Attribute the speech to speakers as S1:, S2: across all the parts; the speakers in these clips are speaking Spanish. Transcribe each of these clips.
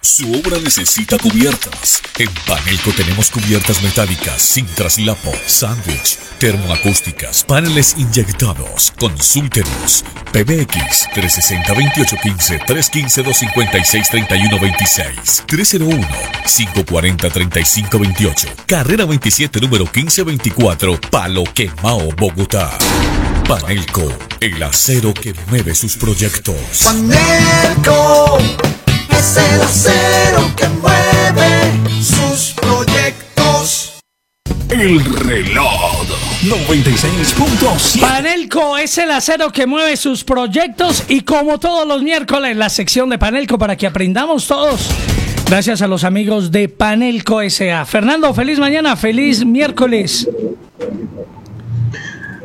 S1: Su obra necesita cubiertas. En Panelco tenemos cubiertas metálicas sin traslapo, sándwich, termoacústicas, paneles inyectados. Consúltenos. PBX 360-2815 315-256-3126 301-540-3528 Carrera 27 número 1524 Palo Quemao, Bogotá. Panelco, el acero que mueve sus proyectos.
S2: Panelco es el acero que mueve sus proyectos.
S1: El reloj 96.7.
S3: Panelco es el acero que mueve sus proyectos y como todos los miércoles la sección de Panelco para que aprendamos todos. Gracias a los amigos de Panelco SA. Fernando, feliz mañana, feliz miércoles.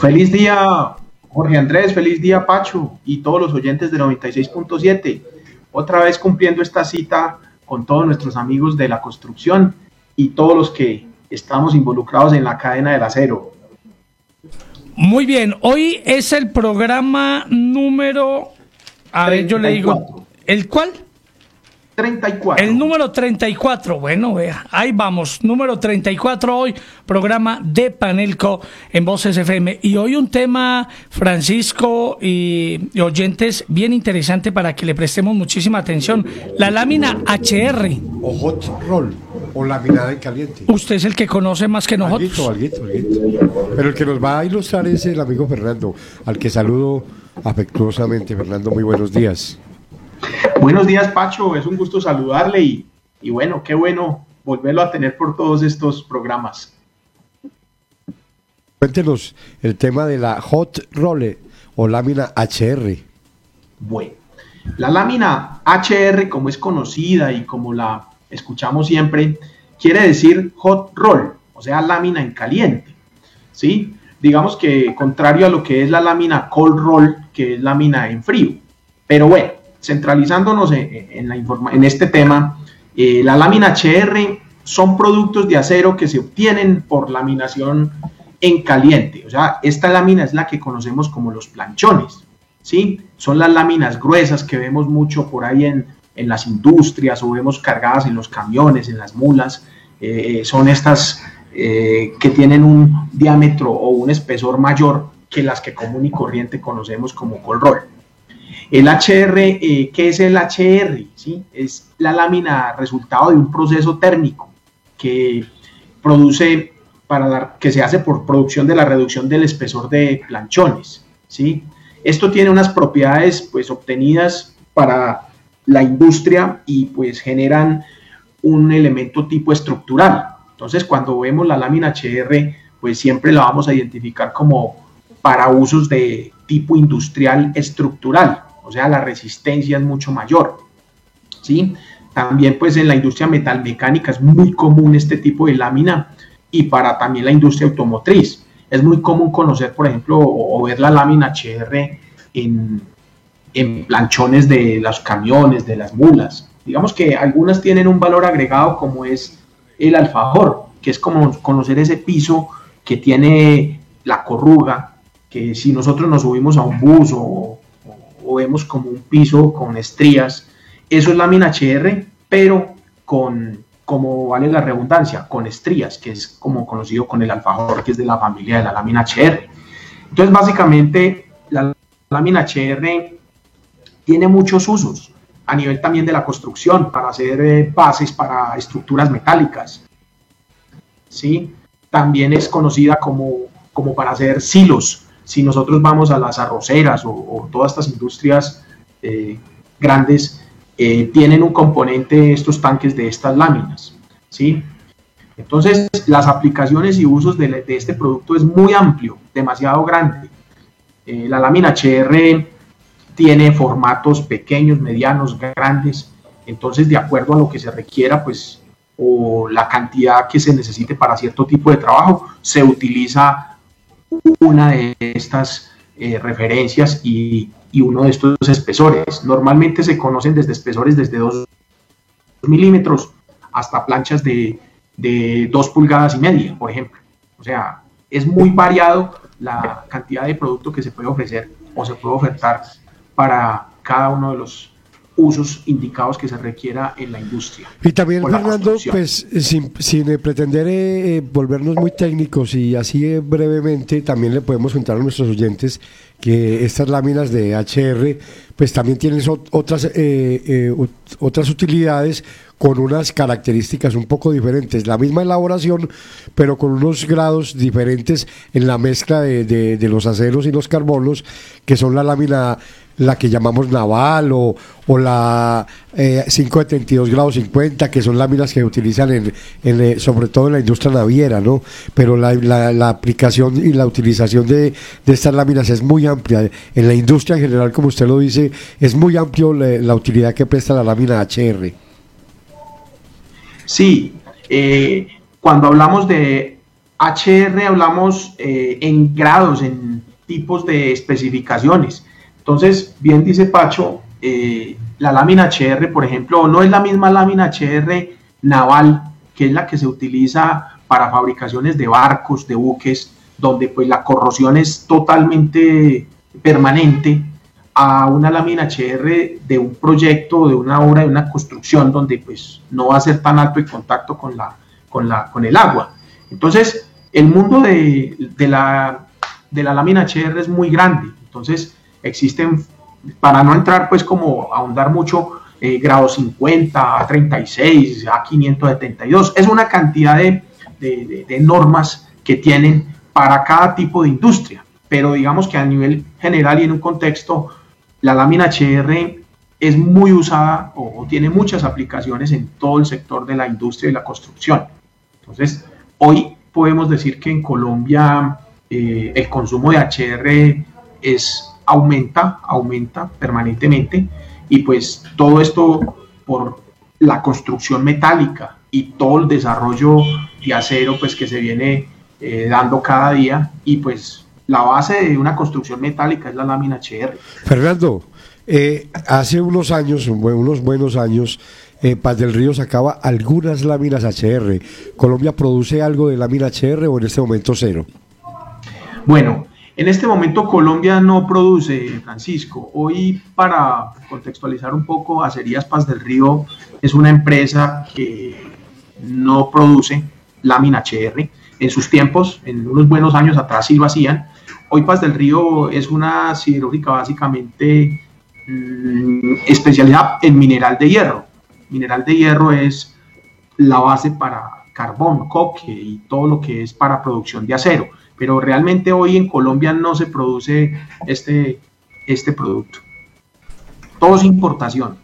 S4: Feliz día, Jorge Andrés, feliz día, Pacho, y todos los oyentes de 96.7 otra vez cumpliendo esta cita con todos nuestros amigos de la construcción y todos los que estamos involucrados en la cadena del acero.
S3: Muy bien, hoy es el programa número... A ver, yo le digo... ¿El cuál?
S4: 34.
S3: El número 34, bueno, vea, ahí vamos, número 34 hoy, programa de Panelco en Voces FM. Y hoy un tema, Francisco y, oyentes, bien interesante para que le prestemos muchísima atención. La lámina HR.
S5: O hot roll, o lámina en caliente.
S3: Usted es el que conoce más que nosotros.
S5: Alguito, alguito, alguito. Pero el que nos va a ilustrar es el amigo Fernando, al que saludo afectuosamente. Fernando, muy buenos días.
S4: Buenos días, Pacho. Es un gusto saludarle y, y, bueno, qué bueno volverlo a tener por todos estos programas.
S5: Cuéntenos el tema de la hot roll o lámina HR.
S4: Bueno, la lámina HR, como es conocida y como la escuchamos siempre, quiere decir hot roll, o sea, lámina en caliente. ¿Sí? Digamos que contrario a lo que es la lámina cold roll, que es lámina en frío. Pero bueno, centralizándonos en, la en este tema, eh, la lámina HR son productos de acero que se obtienen por laminación en caliente. O sea, esta lámina es la que conocemos como los planchones. ¿sí? Son las láminas gruesas que vemos mucho por ahí en, en las industrias o vemos cargadas en los camiones, en las mulas. Eh, son estas eh, que tienen un diámetro o un espesor mayor que las que común y corriente conocemos como cold roll. El HR, eh, ¿qué es el HR? ¿Sí? Es la lámina resultado de un proceso térmico que produce para dar, que se hace por producción de la reducción del espesor de planchones. ¿sí? Esto tiene unas propiedades pues, obtenidas para la industria y pues generan un elemento tipo estructural. Entonces, cuando vemos la lámina HR, pues siempre la vamos a identificar como para usos de tipo industrial estructural o sea, la resistencia es mucho mayor. ¿sí? También pues en la industria metalmecánica es muy común este tipo de lámina y para también la industria automotriz. Es muy común conocer, por ejemplo, o, ver la lámina HR en, en planchones de los camiones, de las mulas. Digamos que algunas tienen un valor agregado como es el alfajor, que es como conocer ese piso que tiene la corruga, que si nosotros nos subimos a un bus o, o vemos como un piso con estrías. Eso es lámina HR, pero con, como vale la redundancia, con estrías, que es como conocido con el alfajor, que es de la familia de la lámina HR. Entonces, básicamente, la lámina HR tiene muchos usos a nivel también de la construcción, para hacer eh, bases para estructuras metálicas. ¿sí? También es conocida como, como para hacer silos si nosotros vamos a las arroceras o, todas estas industrias eh, grandes, eh, tienen un componente estos tanques de estas láminas, ¿sí? Entonces, las aplicaciones y usos de, este producto es muy amplio, demasiado grande. Eh, la lámina HR tiene formatos pequeños, medianos, grandes, entonces de acuerdo a lo que se requiera, pues, o la cantidad que se necesite para cierto tipo de trabajo, se utiliza una de estas eh, referencias y, uno de estos espesores. Normalmente se conocen desde espesores desde 2 milímetros hasta planchas de, de 2 pulgadas y media, por ejemplo. O sea, es muy variado la cantidad de producto que se puede ofrecer o se puede ofertar para cada uno de los usos indicados que se requiera en la industria.
S5: Y también, Fernando, pues sin, sin pretender eh, volvernos muy técnicos y así brevemente, también le podemos contar a nuestros oyentes que estas láminas de HR pues también tienen otras, eh, eh, otras utilidades con unas características un poco diferentes. La misma elaboración, pero con unos grados diferentes en la mezcla de, de los aceros y los carbonos, que son la lámina la que llamamos naval o, o la eh, 572 grados 50, que son láminas que utilizan en, eh, sobre todo en la industria naviera, ¿no? Pero la, la, aplicación y la utilización de, de, estas láminas es muy amplia. En la industria en general, como usted lo dice, es muy amplio la, utilidad que presta la lámina HR.
S4: Sí, eh, cuando hablamos de HR hablamos eh, en grados, en tipos de especificaciones entonces, bien dice Pacho, eh, la lámina HR, por ejemplo, no es la misma lámina HR naval, que es la que se utiliza para fabricaciones de barcos, de buques, donde pues la corrosión es totalmente permanente, a una lámina HR de un proyecto, de una obra, de una construcción, donde pues no va a ser tan alto el contacto con, la, con, la, con el agua. Entonces, el mundo de, de, la, de la lámina HR es muy grande. Entonces, existen, para no entrar pues como ahondar mucho, eh, grado 50, a 36, a 572, es una cantidad de, de, normas que tienen para cada tipo de industria, pero digamos que a nivel general y en un contexto, la lámina HR es muy usada o, tiene muchas aplicaciones en todo el sector de la industria y la construcción. Entonces, hoy podemos decir que en Colombia eh, el consumo de HR es aumenta, aumenta permanentemente y pues todo esto por la construcción metálica y todo el desarrollo de acero pues que se viene eh, dando cada día y pues la base de una construcción metálica es la lámina HR.
S5: Fernando, eh, hace unos años, unos buenos años, eh, Paz del Río sacaba algunas láminas HR. ¿Colombia produce algo de lámina HR o en este momento cero?
S4: Bueno, en este momento Colombia no produce, Francisco. Hoy, para contextualizar un poco, Acerías Paz del Río es una empresa que no produce lámina HR. En sus tiempos, en unos buenos años atrás sí lo hacían. Hoy Paz del Río es una siderúrgica básicamente mm, especializada en mineral de hierro. Mineral de hierro es la base para carbón, coque y todo lo que es para producción de acero pero realmente hoy en Colombia no se produce este, este producto. Todo es importación.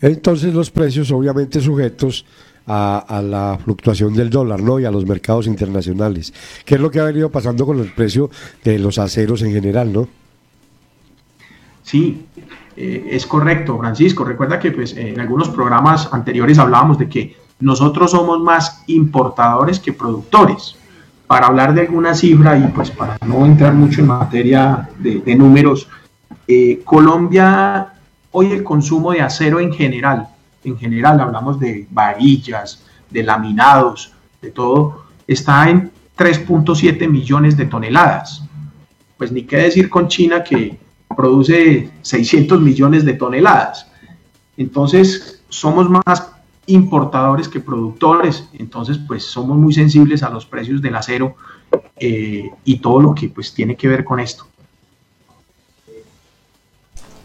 S5: Entonces los precios obviamente sujetos a, la fluctuación del dólar ¿no? y a los mercados internacionales. ¿Qué es lo que ha venido pasando con el precio de los aceros en general? ¿no?
S4: Sí, eh, es correcto, Francisco. Recuerda que pues, en algunos programas anteriores hablábamos de que nosotros somos más importadores que productores para hablar de alguna cifra y pues para no entrar mucho en materia de, números, eh, Colombia, hoy el consumo de acero en general, en general hablamos de varillas, de laminados, de todo, está en 3.7 millones de toneladas. Pues ni qué decir con China que produce 600 millones de toneladas. Entonces, somos más importadores que productores, entonces pues somos muy sensibles a los precios del acero eh, y todo lo que pues tiene que ver con esto.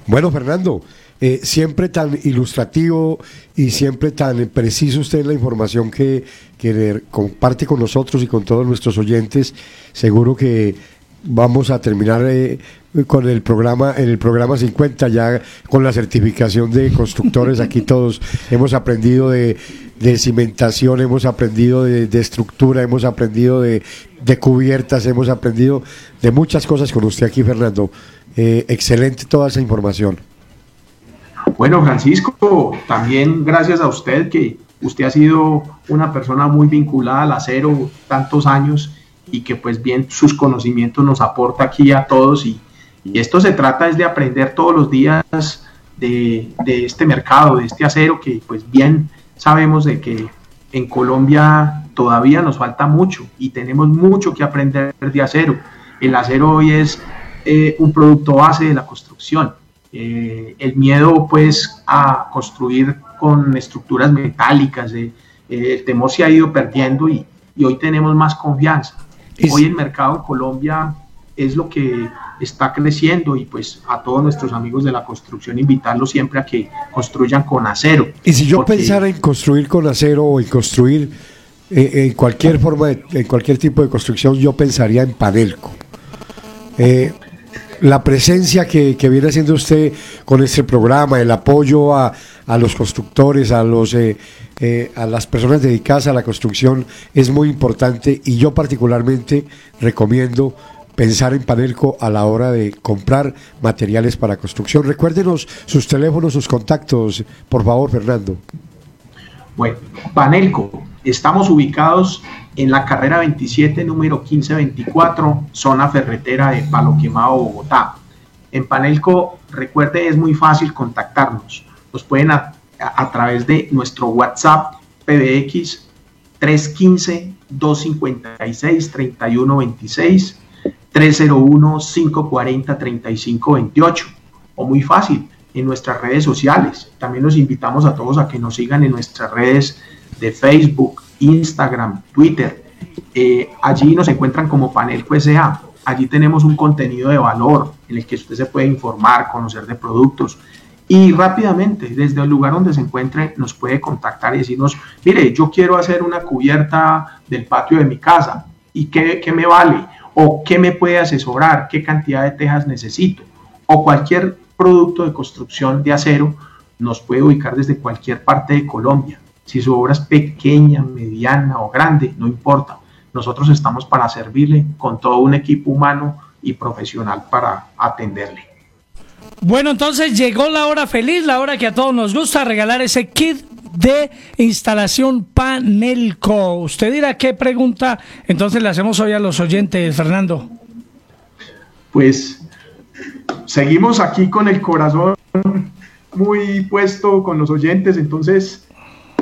S5: Bueno, Fernando, eh, siempre tan ilustrativo y siempre tan preciso usted en la información que, que comparte con nosotros y con todos nuestros oyentes. Seguro que vamos a terminar eh, con el programa, en el programa 50 ya con la certificación de constructores. Aquí todos hemos aprendido de, cimentación, hemos aprendido de, estructura, hemos aprendido de, cubiertas, hemos aprendido de muchas cosas con usted aquí, Fernando. Eh, excelente toda esa información.
S4: Bueno, Francisco, también gracias a usted que usted ha sido una persona muy vinculada al acero tantos años y que pues bien sus conocimientos nos aporta aquí a todos y, esto se trata es de aprender todos los días de, este mercado, de este acero que pues bien sabemos de que en Colombia todavía nos falta mucho y tenemos mucho que aprender de acero. El acero hoy es eh, un producto base de la construcción eh, el miedo pues a construir con estructuras metálicas, eh, el temor se ha ido perdiendo y, hoy tenemos más confianza. Hoy el mercado en Colombia es lo que está creciendo y pues a todos nuestros amigos de la construcción invitarlos siempre a que construyan con acero.
S5: Y si yo pensara en construir con acero o en construir eh, en cualquier forma, de, en cualquier tipo de construcción, yo pensaría en Panelco. Eh, la presencia que, viene haciendo usted con este programa, el apoyo a, los constructores, a, los, eh, a las personas dedicadas a la construcción es muy importante y yo particularmente recomiendo pensar en Panelco a la hora de comprar materiales para construcción. Recuérdenos sus teléfonos, sus contactos, por favor, Fernando.
S4: Bueno, Panelco, estamos ubicados en la carrera 27, número 1524, zona ferretera de Palo Quemado, Bogotá. En Panelco, recuerde, es muy fácil contactarnos. Nos pueden a, través de nuestro WhatsApp PBX 315 256 3126 301-540-3528 o muy fácil en nuestras redes sociales. También los invitamos a todos a que nos sigan en nuestras redes de Facebook, Instagram, Twitter. Eh, allí nos encuentran como Panel QSA. Allí tenemos un contenido de valor en el que usted se puede informar, conocer de productos y rápidamente desde el lugar donde se encuentre nos puede contactar y decirnos, mire, yo quiero hacer una cubierta del patio de mi casa y qué, qué me vale o qué me puede asesorar, qué cantidad de tejas necesito, o cualquier producto de construcción de acero nos puede ubicar desde cualquier parte de Colombia. Si su obra es pequeña, mediana o grande, no importa. Nosotros estamos para servirle con todo un equipo humano y profesional para atenderle.
S3: Bueno, entonces llegó la hora feliz, la hora que a todos nos gusta regalar ese kit de instalación Panelco. Usted dirá qué pregunta, entonces le hacemos hoy a los oyentes, Fernando.
S4: Pues seguimos aquí con el corazón muy puesto con los oyentes, entonces,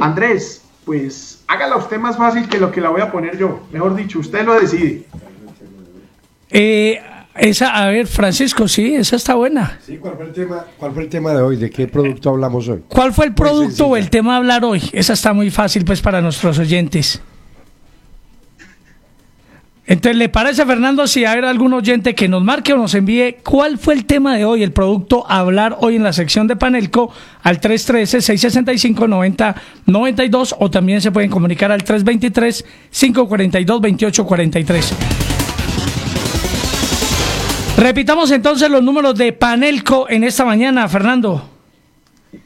S4: Andrés, pues hágala usted más fácil que lo que la voy a poner yo. Mejor dicho, usted lo decide.
S3: Eh, esa, a ver, Francisco, sí, esa está buena.
S5: Sí, ¿cuál fue el tema, cuál fue el tema de hoy? ¿De qué producto hablamos hoy?
S3: ¿Cuál fue el producto o el tema a hablar hoy? Esa está muy fácil, pues, para nuestros oyentes. Entonces, ¿le parece, Fernando, si hay algún oyente que nos marque o nos envíe cuál fue el tema de hoy, el producto a hablar hoy en la sección de Panelco al 313-665-9092 o también se pueden comunicar al 323-542-2843? Repitamos entonces los números de Panelco en esta mañana, Fernando.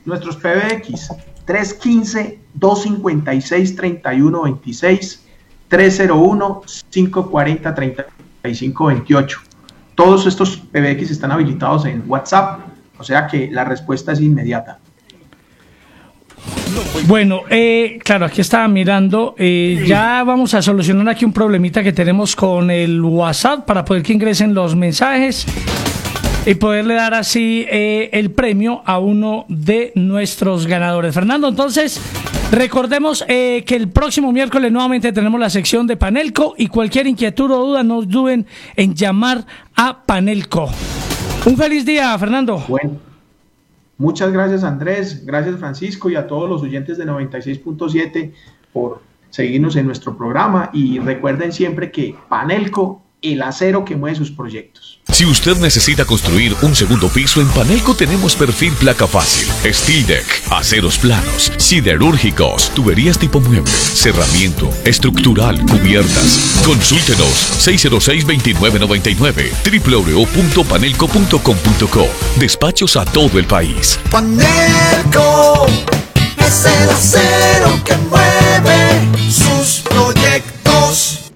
S4: Nuestros PBX 315-256-3126, 301-540-3528. Todos estos PBX están habilitados en WhatsApp, o sea que la respuesta es inmediata.
S3: Bueno, eh, claro, aquí estaba mirando. Eh, ya vamos a solucionar aquí un problemita que tenemos con el WhatsApp para poder que ingresen los mensajes y poderle dar así eh, el premio a uno de nuestros ganadores. Fernando, entonces, recordemos que el próximo miércoles nuevamente tenemos la sección de Panelco y cualquier inquietud o duda no duden en llamar a Panelco. Un feliz día, Fernando.
S4: Bueno. Muchas gracias Andrés, gracias Francisco y a todos los oyentes de 96.7 por seguirnos en nuestro programa y recuerden siempre que Panelco, el acero que mueve sus proyectos.
S1: Si usted necesita construir un segundo piso en Panelco tenemos perfil placa fácil, steel deck, aceros planos, siderúrgicos, tuberías tipo mueble, cerramiento, estructural, cubiertas. Consúltenos 606-2999 www.panelco.com.co. Despachos a todo el país.
S2: Panelco es el acero que mueve sus proyectos.